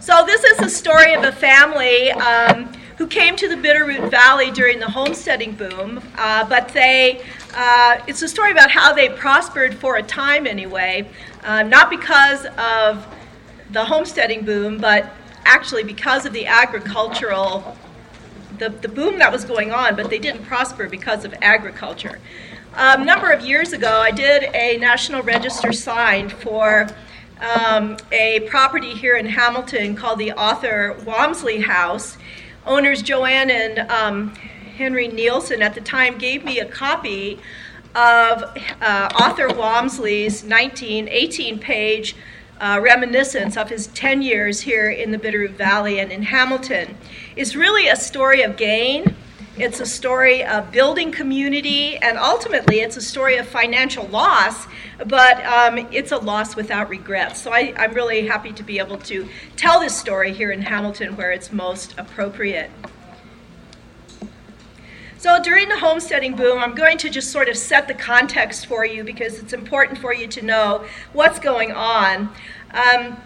So this is the story of a family um, who came to the Bitterroot Valley during the homesteading boom, uh, but they, uh, it's a story about how they prospered for a time anyway, uh, not because of the homesteading boom, but actually because of the agricultural, the, the boom that was going on, but they didn't prosper because of agriculture. Um, a number of years ago, I did a National Register sign for um, a property here in Hamilton called the Arthur Walmsley House. Owners Joanne and um, Henry Nielsen at the time gave me a copy of uh, Arthur Walmsley's 1918 page uh, reminiscence of his 10 years here in the Bitterroot Valley and in Hamilton. It's really a story of gain. It's a story of building community, and ultimately, it's a story of financial loss, but um, it's a loss without regret. So I, I'm really happy to be able to tell this story here in Hamilton where it's most appropriate. So during the homesteading boom, I'm going to just sort of set the context for you because it's important for you to know what's going on. Um,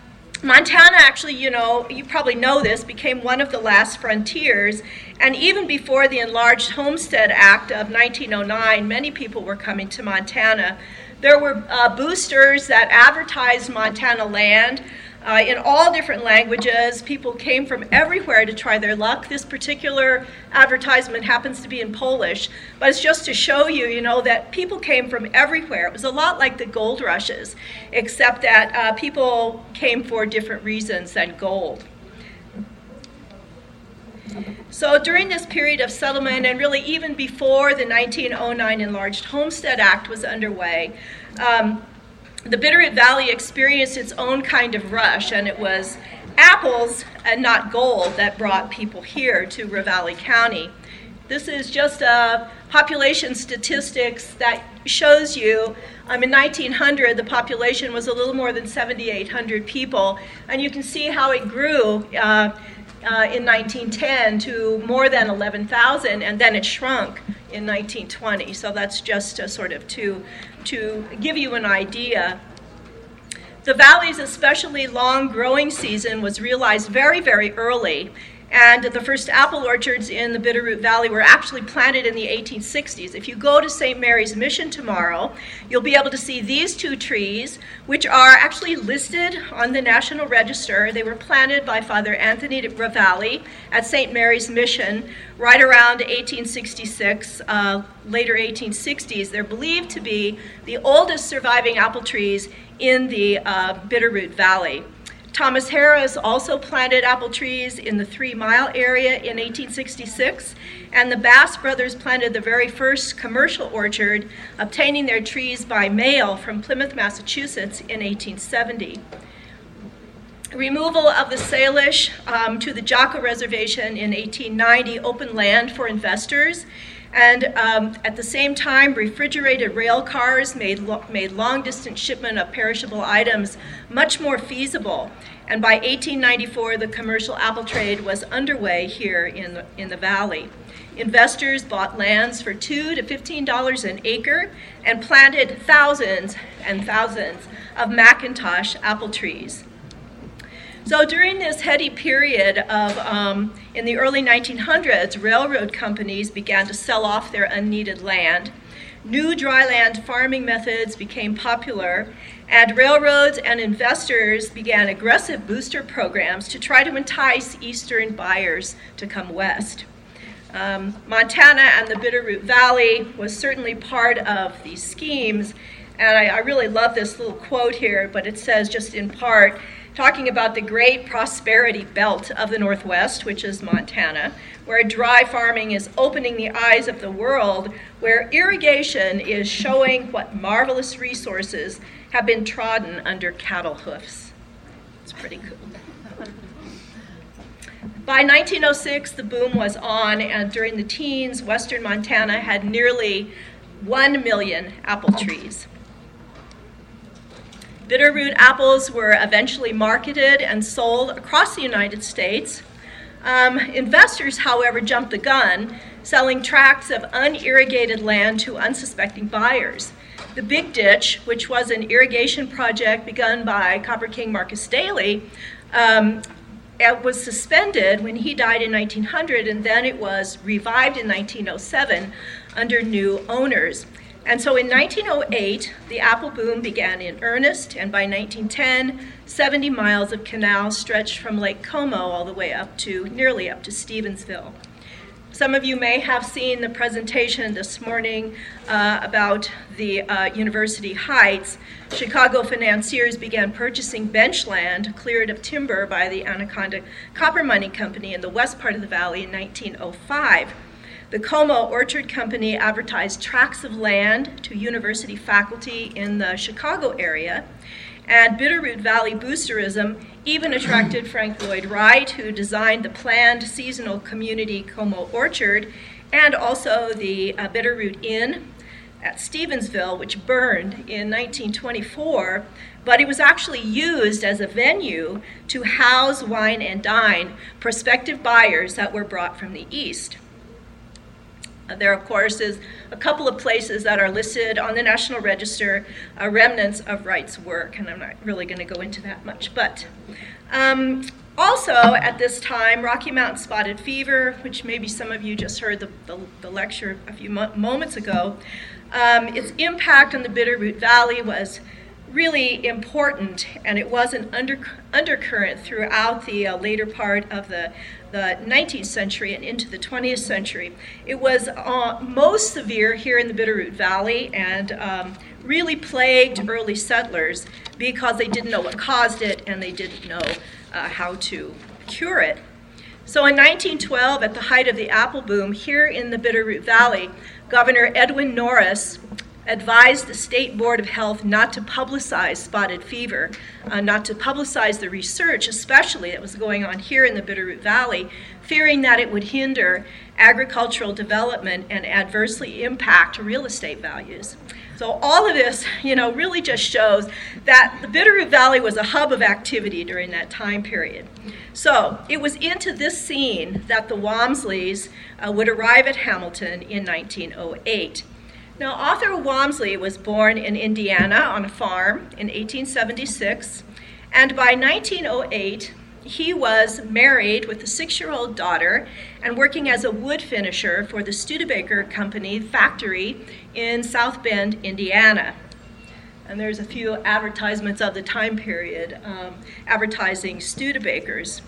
Montana actually, you know, you probably know this, became one of the last frontiers. And even before the Enlarged Homestead Act of 1909, many people were coming to Montana. There were uh, boosters that advertised Montana land uh, in all different languages. People came from everywhere to try their luck. This particular advertisement happens to be in Polish, but it's just to show you, you know, that people came from everywhere. It was a lot like the gold rushes, except that uh, people came for different reasons than gold. So during this period of settlement, and really even before the 1909 Enlarged Homestead Act was underway, um, the Bitterroot Valley experienced its own kind of rush, and it was apples and not gold that brought people here to Ravalli County. This is just a population statistics that shows you um, in 1900 the population was a little more than 7,800 people, and you can see how it grew. Uh, uh, in 1910 to more than 11,000, and then it shrunk in 1920. So that's just sort of to to give you an idea. The valley's especially long growing season was realized very, very early. And the first apple orchards in the Bitterroot Valley were actually planted in the 1860s. If you go to St. Mary's Mission tomorrow, you'll be able to see these two trees, which are actually listed on the National Register. They were planted by Father Anthony Ravalli at St. Mary's Mission right around 1866, uh, later 1860s. They're believed to be the oldest surviving apple trees in the uh, Bitterroot Valley. Thomas Harris also planted apple trees in the Three Mile area in 1866, and the Bass brothers planted the very first commercial orchard, obtaining their trees by mail from Plymouth, Massachusetts in 1870. Removal of the Salish um, to the Jocko Reservation in 1890 opened land for investors and um, at the same time, refrigerated rail cars made, lo- made long distance shipment of perishable items much more feasible. And by 1894, the commercial apple trade was underway here in the, in the valley. Investors bought lands for two to fifteen dollars an acre and planted thousands and thousands of McIntosh apple trees. So during this heady period of, um, in the early 1900s, railroad companies began to sell off their unneeded land. New dryland farming methods became popular, and railroads and investors began aggressive booster programs to try to entice eastern buyers to come west. Um, Montana and the Bitterroot Valley was certainly part of these schemes, and I, I really love this little quote here, but it says just in part, talking about the great prosperity belt of the Northwest, which is Montana, where dry farming is opening the eyes of the world, where irrigation is showing what marvelous resources have been trodden under cattle hoofs. It's pretty cool. By 1906, the boom was on, and during the teens, western Montana had nearly 1 million apple trees. Bitterroot apples were eventually marketed and sold across the United States. Um, investors, however, jumped the gun, selling tracts of unirrigated land to unsuspecting buyers. The Big Ditch, which was an irrigation project begun by Copper King Marcus Daly, um, was suspended when he died in 1900, and then it was revived in 1907 under new owners. And so in 1908, the apple boom began in earnest, and by 1910, 70 miles of canal stretched from Lake Como all the way up to nearly up to Stevensville. Some of you may have seen the presentation this morning uh, about the uh, University Heights. Chicago financiers began purchasing bench land cleared of timber by the Anaconda Copper Mining Company in the west part of the valley in 1905. The Como Orchard Company advertised tracts of land to university faculty in the Chicago area, and Bitterroot Valley boosterism even attracted Frank Lloyd Wright, who designed the planned seasonal community Como Orchard, and also the uh, Bitterroot Inn at Stevensville, which burned in 1924, but it was actually used as a venue to house, wine, and dine prospective buyers that were brought from the east. There, of course, is a couple of places that are listed on the National Register, uh, remnants of Wright's work, and I'm not really going to go into that much. But um, also, at this time, Rocky Mountain spotted fever, which maybe some of you just heard the, the, the lecture a few mo- moments ago, um, its impact on the Bitterroot Valley was really important, and it was an under, undercurrent throughout the uh, later part of the, the 19th century and into the 20th century. It was uh, most severe here in the Bitterroot Valley and um, really plagued early settlers because they didn't know what caused it and they didn't know uh, how to cure it. So in 1912, at the height of the apple boom here in the Bitterroot Valley, Governor Edwin Norris advised the State Board of Health not to publicize spotted fever, uh, not to publicize the research, especially that was going on here in the Bitterroot Valley, fearing that it would hinder agricultural development and adversely impact real estate values. So all of this, you know, really just shows that the Bitterroot Valley was a hub of activity during that time period. So it was into this scene that the Walmsleys uh, would arrive at Hamilton in 1908. Now, Arthur Walmsley was born in Indiana on a farm in 1876, and by 1908, he was married with a six year old daughter and working as a wood finisher for the Studebaker Company factory in South Bend, Indiana. And there's a few advertisements of the time period um, advertising Studebakers.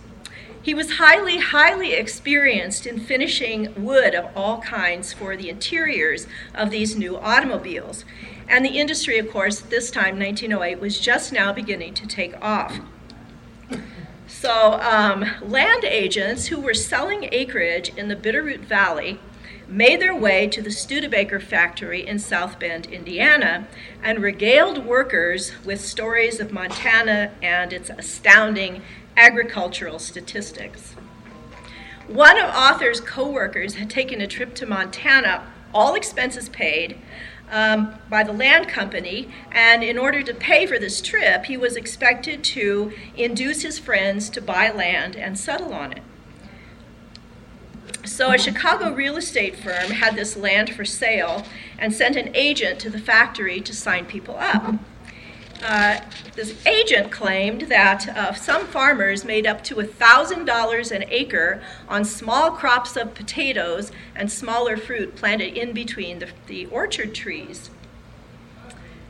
He was highly, highly experienced in finishing wood of all kinds for the interiors of these new automobiles. And the industry, of course, this time, 1908, was just now beginning to take off. So, um, land agents who were selling acreage in the Bitterroot Valley made their way to the Studebaker factory in South Bend, Indiana, and regaled workers with stories of Montana and its astounding agricultural statistics. One of Arthur's co-workers had taken a trip to Montana, all expenses paid, um, by the land company, and in order to pay for this trip, he was expected to induce his friends to buy land and settle on it. So, a Chicago real estate firm had this land for sale and sent an agent to the factory to sign people up uh, this agent claimed that uh, some farmers made up to $1,000 an acre on small crops of potatoes and smaller fruit planted in between the, the orchard trees.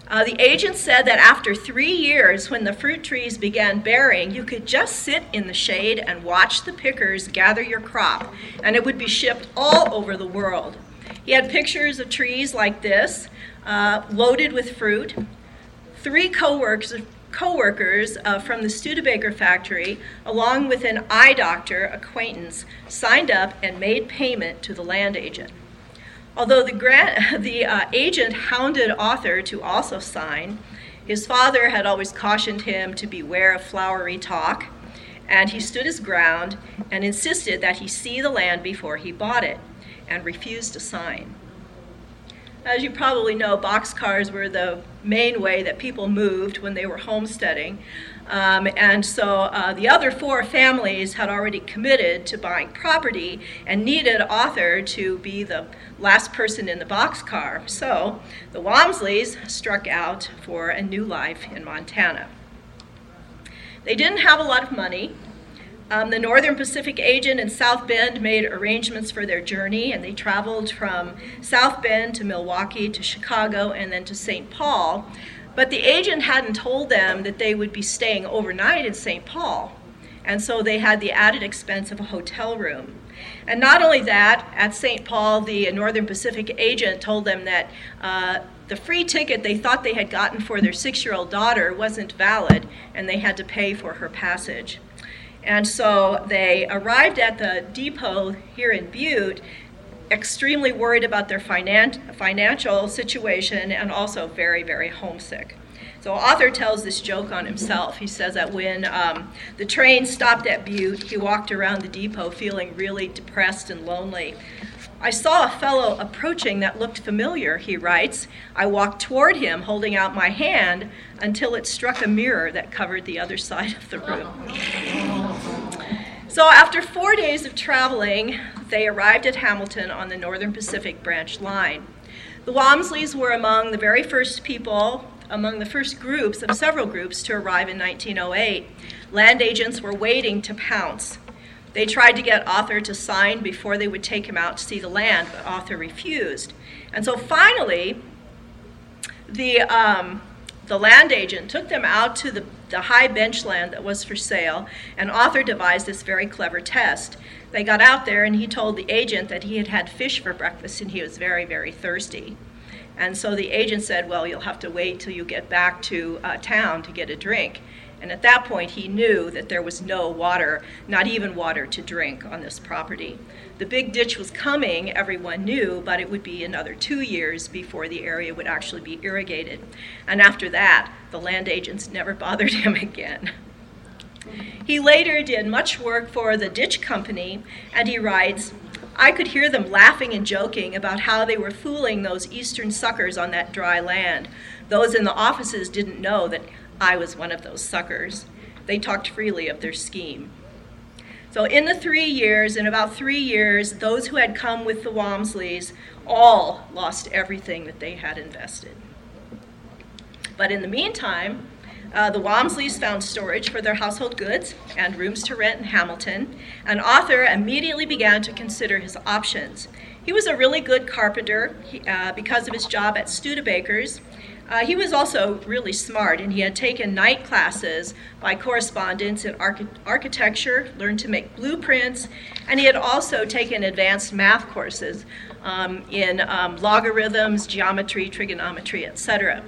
Uh, the agent said that after three years, when the fruit trees began bearing, you could just sit in the shade and watch the pickers gather your crop, and it would be shipped all over the world. He had pictures of trees like this, uh, loaded with fruit, three co-workers, co-workers uh, from the Studebaker factory, along with an eye doctor acquaintance, signed up and made payment to the land agent. Although the, grant, the uh, agent hounded Arthur to also sign, his father had always cautioned him to beware of flowery talk, and he stood his ground and insisted that he see the land before he bought it, and refused to sign. As you probably know, boxcars were the main way that people moved when they were homesteading. Um, and so uh, the other four families had already committed to buying property and needed Arthur to be the last person in the boxcar. So the Walmsleys struck out for a new life in Montana. They didn't have a lot of money, Um, the Northern Pacific agent in South Bend made arrangements for their journey, and they traveled from South Bend to Milwaukee to Chicago and then to St. Paul. But the agent hadn't told them that they would be staying overnight in St. Paul, and so they had the added expense of a hotel room. And not only that, at St. Paul, the Northern Pacific agent told them that uh, the free ticket they thought they had gotten for their six year old daughter wasn't valid, and they had to pay for her passage. And so they arrived at the depot here in Butte extremely worried about their finan- financial situation and also very, very homesick. So Arthur tells this joke on himself. He says that when um, the train stopped at Butte, he walked around the depot feeling really depressed and lonely. I saw a fellow approaching that looked familiar, he writes. I walked toward him, holding out my hand, until it struck a mirror that covered the other side of the room. So, after four days of traveling, they arrived at Hamilton on the Northern Pacific Branch Line. The Walmsleys were among the very first people, among the first groups of several groups to arrive in 1908. Land agents were waiting to pounce. They tried to get Arthur to sign before they would take him out to see the land, but Arthur refused. And so finally, the, um, the land agent took them out to the, the high bench land that was for sale, and Arthur devised this very clever test. They got out there, and he told the agent that he had had fish for breakfast and he was very, very thirsty. And so the agent said, Well, you'll have to wait till you get back to uh, town to get a drink. And at that point, he knew that there was no water, not even water to drink on this property. The big ditch was coming, everyone knew, but it would be another two years before the area would actually be irrigated. And after that, the land agents never bothered him again. He later did much work for the ditch company, and he writes, I could hear them laughing and joking about how they were fooling those eastern suckers on that dry land. Those in the offices didn't know that I was one of those suckers. They talked freely of their scheme. So, in the three years, in about three years, those who had come with the Walmsleys all lost everything that they had invested. But in the meantime, uh, the Walmsleys found storage for their household goods and rooms to rent in Hamilton, and Arthur immediately began to consider his options. He was a really good carpenter he, uh, because of his job at Studebaker's. Uh, he was also really smart, and he had taken night classes by correspondence in archi- architecture, learned to make blueprints, and he had also taken advanced math courses um, in um, logarithms, geometry, trigonometry, etc.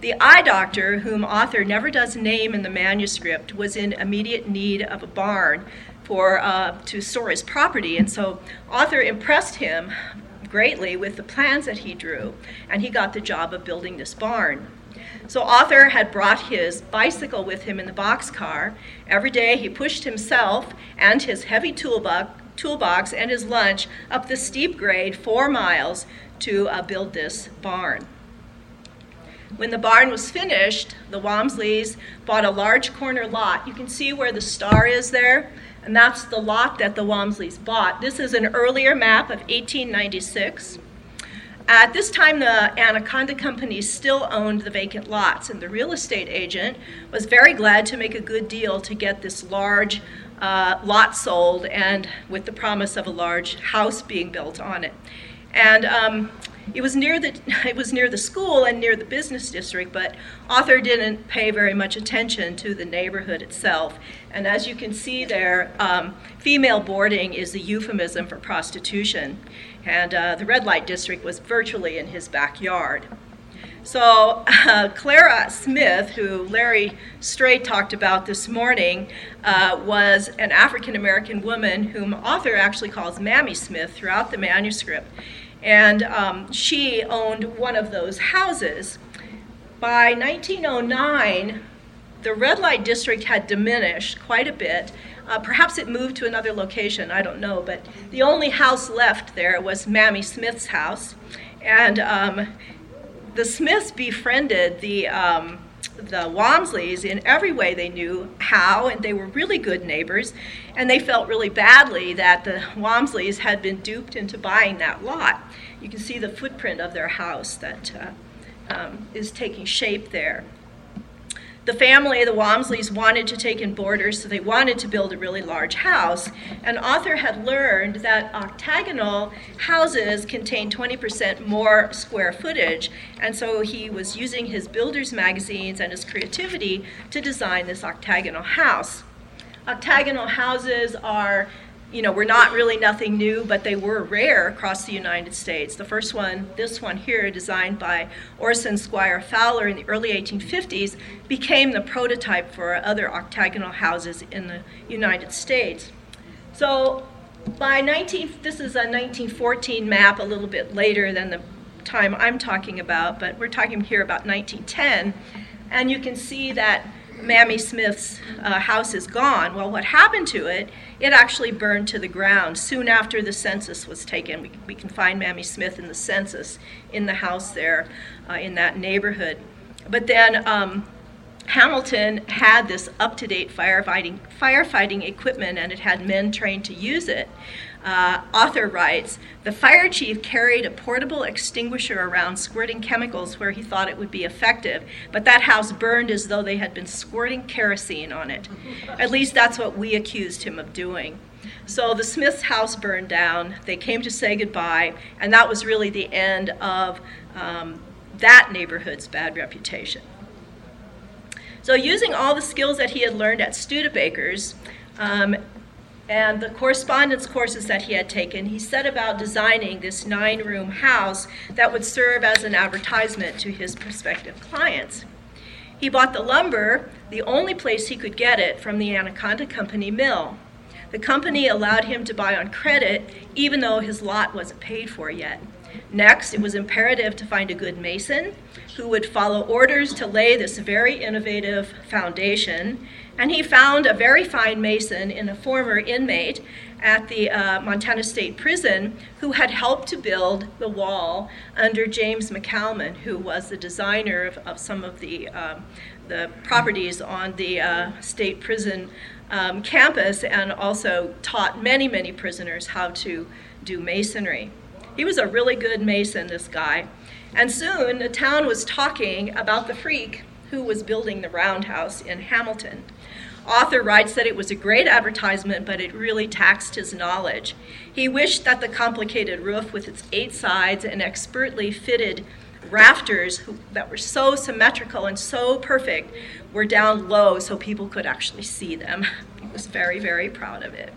The eye doctor, whom Arthur never does name in the manuscript, was in immediate need of a barn for uh, to store his property, and so Arthur impressed him greatly with the plans that he drew, and he got the job of building this barn. So Arthur had brought his bicycle with him in the boxcar. Every day he pushed himself and his heavy toolbox, toolbox and his lunch up the steep grade four miles to uh, build this barn. When the barn was finished, the Walmsleys bought a large corner lot. You can see where the star is there and that's the lot that the Walmsleys bought. This is an earlier map of 1896. At this time, the Anaconda Company still owned the vacant lots, and the real estate agent was very glad to make a good deal to get this large uh, lot sold and with the promise of a large house being built on it. And um, it was near the it was near the school and near the business district, but Arthur didn't pay very much attention to the neighborhood itself. And as you can see there, um, female boarding is a euphemism for prostitution, and uh, the red light district was virtually in his backyard. So, uh, Clara Smith, who Larry Strait talked about this morning, uh, was an African American woman whom Arthur actually calls Mammy Smith throughout the manuscript and um, she owned one of those houses. By 1909, the red light district had diminished quite a bit. Uh, perhaps it moved to another location, I don't know, but the only house left there was Mammy Smith's house. And um, the Smiths befriended the um, the Walmsleys in every way they knew how, and they were really good neighbors. And they felt really badly that the Walmsleys had been duped into buying that lot. You can see the footprint of their house that uh, um, is taking shape there. The family, the Walmsleys, wanted to take in boarders, so they wanted to build a really large house. And Arthur had learned that octagonal houses contain 20% more square footage, and so he was using his builder's magazines and his creativity to design this octagonal house. Octagonal houses are you know, were not really nothing new, but they were rare across the United States. The first one, this one here, designed by Orson Squire Fowler in the early 1850s, became the prototype for other octagonal houses in the United States. So by 19, this is a 1914 map, a little bit later than the time I'm talking about, but we're talking here about 1910, and you can see that Mammy Smith's uh, house is gone. Well, what happened to it? It actually burned to the ground soon after the census was taken. We, we can find Mammy Smith in the census in the house there uh, in that neighborhood. But then um, Hamilton had this up to date firefighting, firefighting equipment and it had men trained to use it. Uh, Arthur writes The fire chief carried a portable extinguisher around squirting chemicals where he thought it would be effective, but that house burned as though they had been squirting kerosene on it. At least that's what we accused him of doing. So the Smiths' house burned down. They came to say goodbye, and that was really the end of um, that neighborhood's bad reputation. So, using all the skills that he had learned at Studebakers, um, and the correspondence courses that he had taken, he set about designing this nine room house that would serve as an advertisement to his prospective clients. He bought the lumber, the only place he could get it, from the Anaconda Company mill. The company allowed him to buy on credit, even though his lot wasn't paid for yet. Next, it was imperative to find a good mason who would follow orders to lay this very innovative foundation and he found a very fine mason in a former inmate at the uh, Montana State Prison who had helped to build the wall under James McCalman, who was the designer of, of some of the, um, the properties on the uh, state prison um, campus and also taught many, many prisoners how to do masonry. He was a really good mason, this guy. And soon the town was talking about the freak who was building the roundhouse in Hamilton. Arthur writes that it was a great advertisement, but it really taxed his knowledge. He wished that the complicated roof with its eight sides and expertly fitted rafters that were so symmetrical and so perfect were down low so people could actually see them. He was very, very proud of it.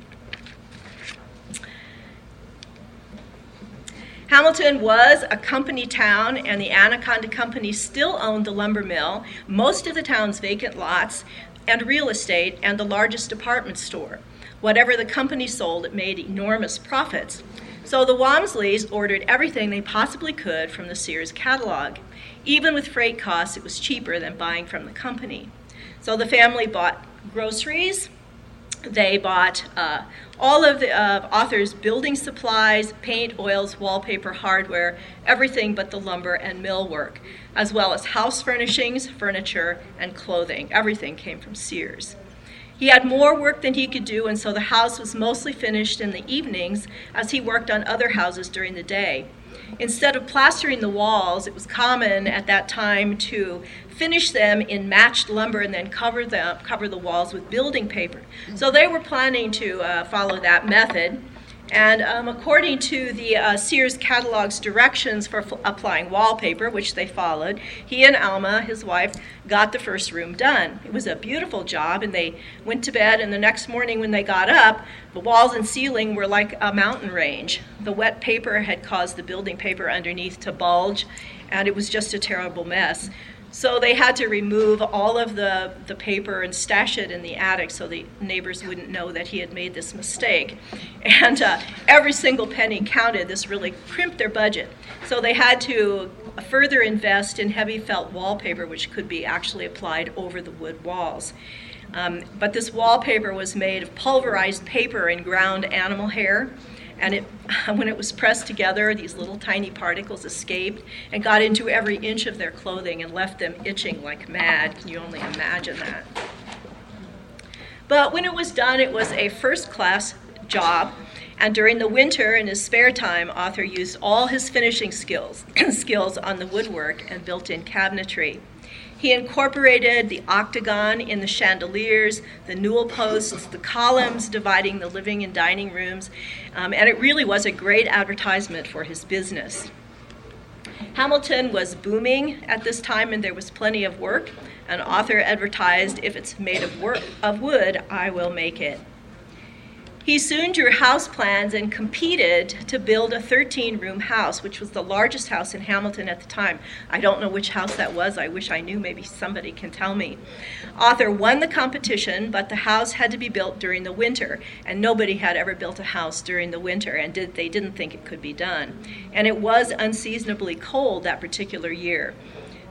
Hamilton was a company town, and the Anaconda Company still owned the lumber mill, most of the town's vacant lots, and real estate, and the largest department store. Whatever the company sold, it made enormous profits. So the Walmsleys ordered everything they possibly could from the Sears catalog. Even with freight costs, it was cheaper than buying from the company. So the family bought groceries, they bought uh, all of the uh, Arthur's building supplies, paint, oils, wallpaper, hardware, everything but the lumber and millwork, as well as house furnishings, furniture, and clothing. Everything came from Sears. He had more work than he could do, and so the house was mostly finished in the evenings as he worked on other houses during the day. Instead of plastering the walls, it was common at that time to finish them in matched lumber and then cover them cover the walls with building paper. So they were planning to uh, follow that method. And um, according to the uh, Sears catalog's directions for f- applying wallpaper, which they followed, he and Alma, his wife, got the first room done. It was a beautiful job, and they went to bed. And the next morning, when they got up, the walls and ceiling were like a mountain range. The wet paper had caused the building paper underneath to bulge, and it was just a terrible mess. So they had to remove all of the, the paper and stash it in the attic so the neighbors wouldn't know that he had made this mistake. And uh, every single penny counted. This really crimped their budget. So they had to further invest in heavy felt wallpaper, which could be actually applied over the wood walls. Um, but this wallpaper was made of pulverized paper and ground animal hair and it, when it was pressed together, these little tiny particles escaped and got into every inch of their clothing and left them itching like mad. Can you only imagine that? But when it was done, it was a first class job. And during the winter, in his spare time, Arthur used all his finishing skills, skills on the woodwork and built in cabinetry. He incorporated the octagon in the chandeliers, the newel posts, the columns dividing the living and dining rooms, um, and it really was a great advertisement for his business. Hamilton was booming at this time and there was plenty of work. An Arthur advertised, if it's made of, work, of wood, I will make it. He soon drew house plans and competed to build a 13 room house, which was the largest house in Hamilton at the time. I don't know which house that was. I wish I knew. Maybe somebody can tell me. Arthur won the competition, but the house had to be built during the winter, and nobody had ever built a house during the winter, and did, they didn't think it could be done. And it was unseasonably cold that particular year.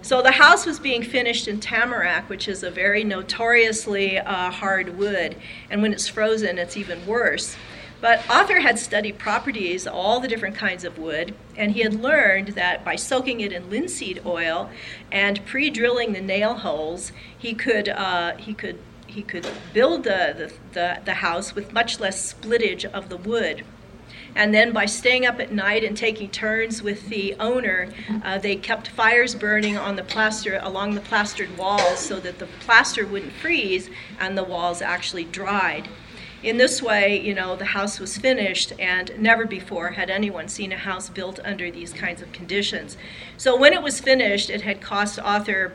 So the house was being finished in tamarack, which is a very notoriously uh, hard wood, and when it's frozen, it's even worse. But Arthur had studied properties, all the different kinds of wood, and he had learned that by soaking it in linseed oil and pre-drilling the nail holes, he could uh, he could he could build the, the, the, house with much less splittage of the wood. And then by staying up at night and taking turns with the owner, uh, they kept fires burning on the plaster along the plastered walls so that the plaster wouldn't freeze and the walls actually dried. In this way, you know, the house was finished, and never before had anyone seen a house built under these kinds of conditions. So when it was finished, it had cost Arthur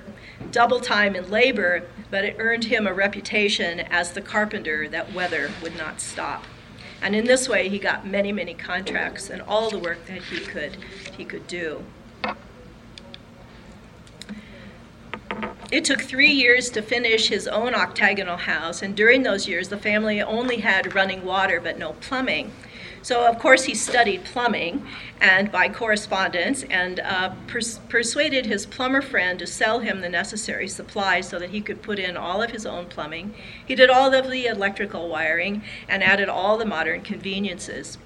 double time and labor, but it earned him a reputation as the carpenter that weather would not stop. And in this way, he got many, many contracts and all the work that he could, he could do. It took three years to finish his own octagonal house, and during those years, the family only had running water but no plumbing. So, of course, he studied plumbing and by correspondence and uh, pers- persuaded his plumber friend to sell him the necessary supplies so that he could put in all of his own plumbing. He did all of the electrical wiring and added all the modern conveniences.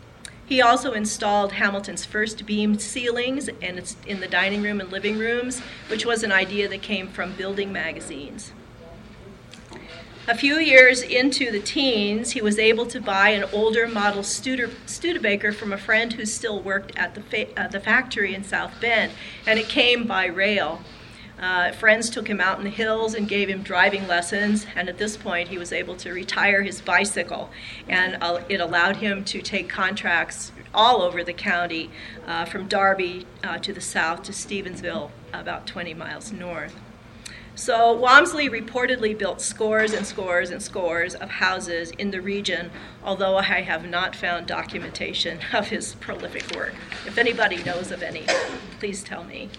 He also installed Hamilton's first beamed ceilings in, in the dining room and living rooms, which was an idea that came from building magazines. A few years into the teens, he was able to buy an older model Studebaker from a friend who still worked at the, fa- uh, the factory in South Bend, and it came by rail. Uh, friends took him out in the hills and gave him driving lessons, and at this point, he was able to retire his bicycle, and uh, it allowed him to take contracts all over the county, uh, from Darby uh, to the south to Stevensville, about 20 miles north. So Walmsley reportedly built scores and scores and scores of houses in the region, although I have not found documentation of his prolific work. If anybody knows of any, please tell me.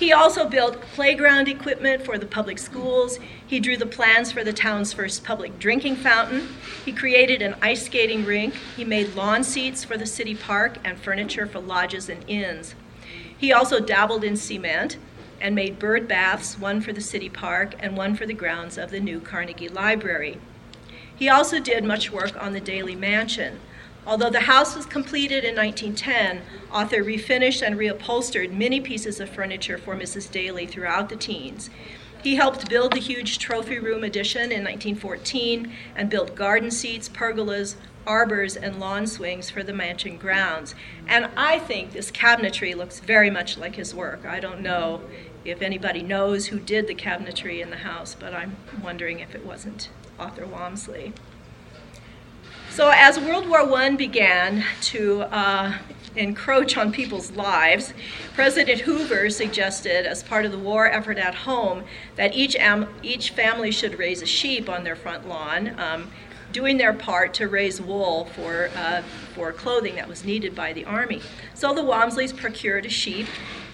He also built playground equipment for the public schools. He drew the plans for the town's first public drinking fountain. He created an ice skating rink. He made lawn seats for the city park and furniture for lodges and inns. He also dabbled in cement and made bird baths, one for the city park and one for the grounds of the new Carnegie Library. He also did much work on the Daly Mansion. Although the house was completed in 1910, Arthur refinished and reupholstered many pieces of furniture for Mrs. Daly throughout the teens. He helped build the huge trophy room addition in 1914 and built garden seats, pergolas, arbors, and lawn swings for the mansion grounds. And I think this cabinetry looks very much like his work. I don't know if anybody knows who did the cabinetry in the house, but I'm wondering if it wasn't Arthur Walmsley. So as World War I began to uh, encroach on people's lives, President Hoover suggested, as part of the war effort at home, that each, am- each family should raise a sheep on their front lawn, um, doing their part to raise wool for, uh, for clothing that was needed by the army. So the Walmsleys procured a sheep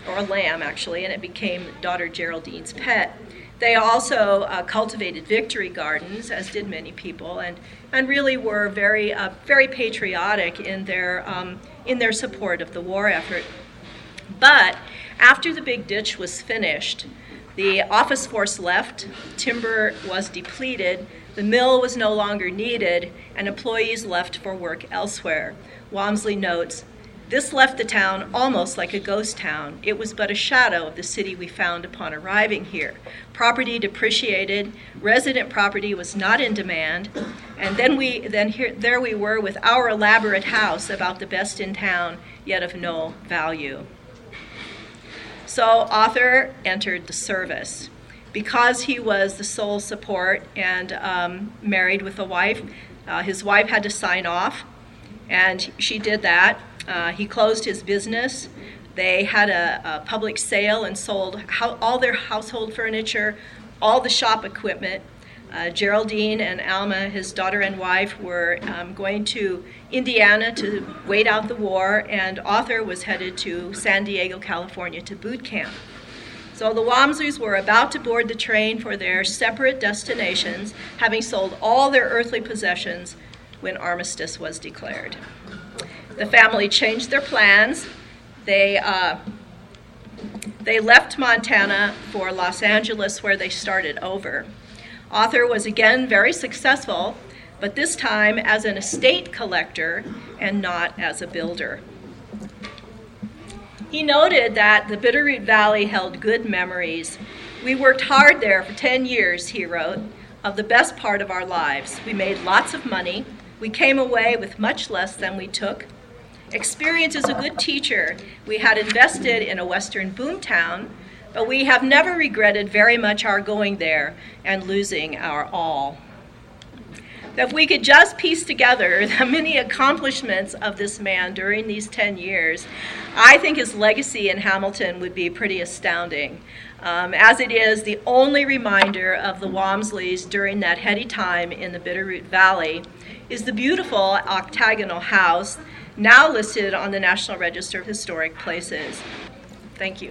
or a lamb actually, and it became daughter Geraldine's pet. They also uh, cultivated victory gardens, as did many people, and, and really were very, uh, very patriotic in their, um, in their support of the war effort. But after the big ditch was finished, the office force left, timber was depleted, the mill was no longer needed, and employees left for work elsewhere. Walmsley notes this left the town almost like a ghost town. It was but a shadow of the city we found upon arriving here. Property depreciated, resident property was not in demand, and then we then here there we were with our elaborate house about the best in town, yet of no value. So Arthur entered the service. Because he was the sole support and um, married with a wife, uh, his wife had to sign off, and she did that. Uh, he closed his business. They had a, a public sale and sold ho- all their household furniture, all the shop equipment. Uh, Geraldine and Alma, his daughter and wife, were um, going to Indiana to wait out the war, and Arthur was headed to San Diego, California to boot camp. So the Walmsleys were about to board the train for their separate destinations, having sold all their earthly possessions when armistice was declared. The family changed their plans. They, uh, they left Montana for Los Angeles, where they started over. Arthur was again very successful, but this time as an estate collector and not as a builder. He noted that the Bitterroot Valley held good memories. We worked hard there for 10 years, he wrote, of the best part of our lives. We made lots of money. We came away with much less than we took. Experience is a good teacher. We had invested in a western boomtown, but we have never regretted very much our going there and losing our all. If we could just piece together the many accomplishments of this man during these 10 years, I think his legacy in Hamilton would be pretty astounding. Um, as it is the only reminder of the Walmsleys during that heady time in the Bitterroot Valley is the beautiful octagonal house now listed on the National Register of Historic Places. Thank you.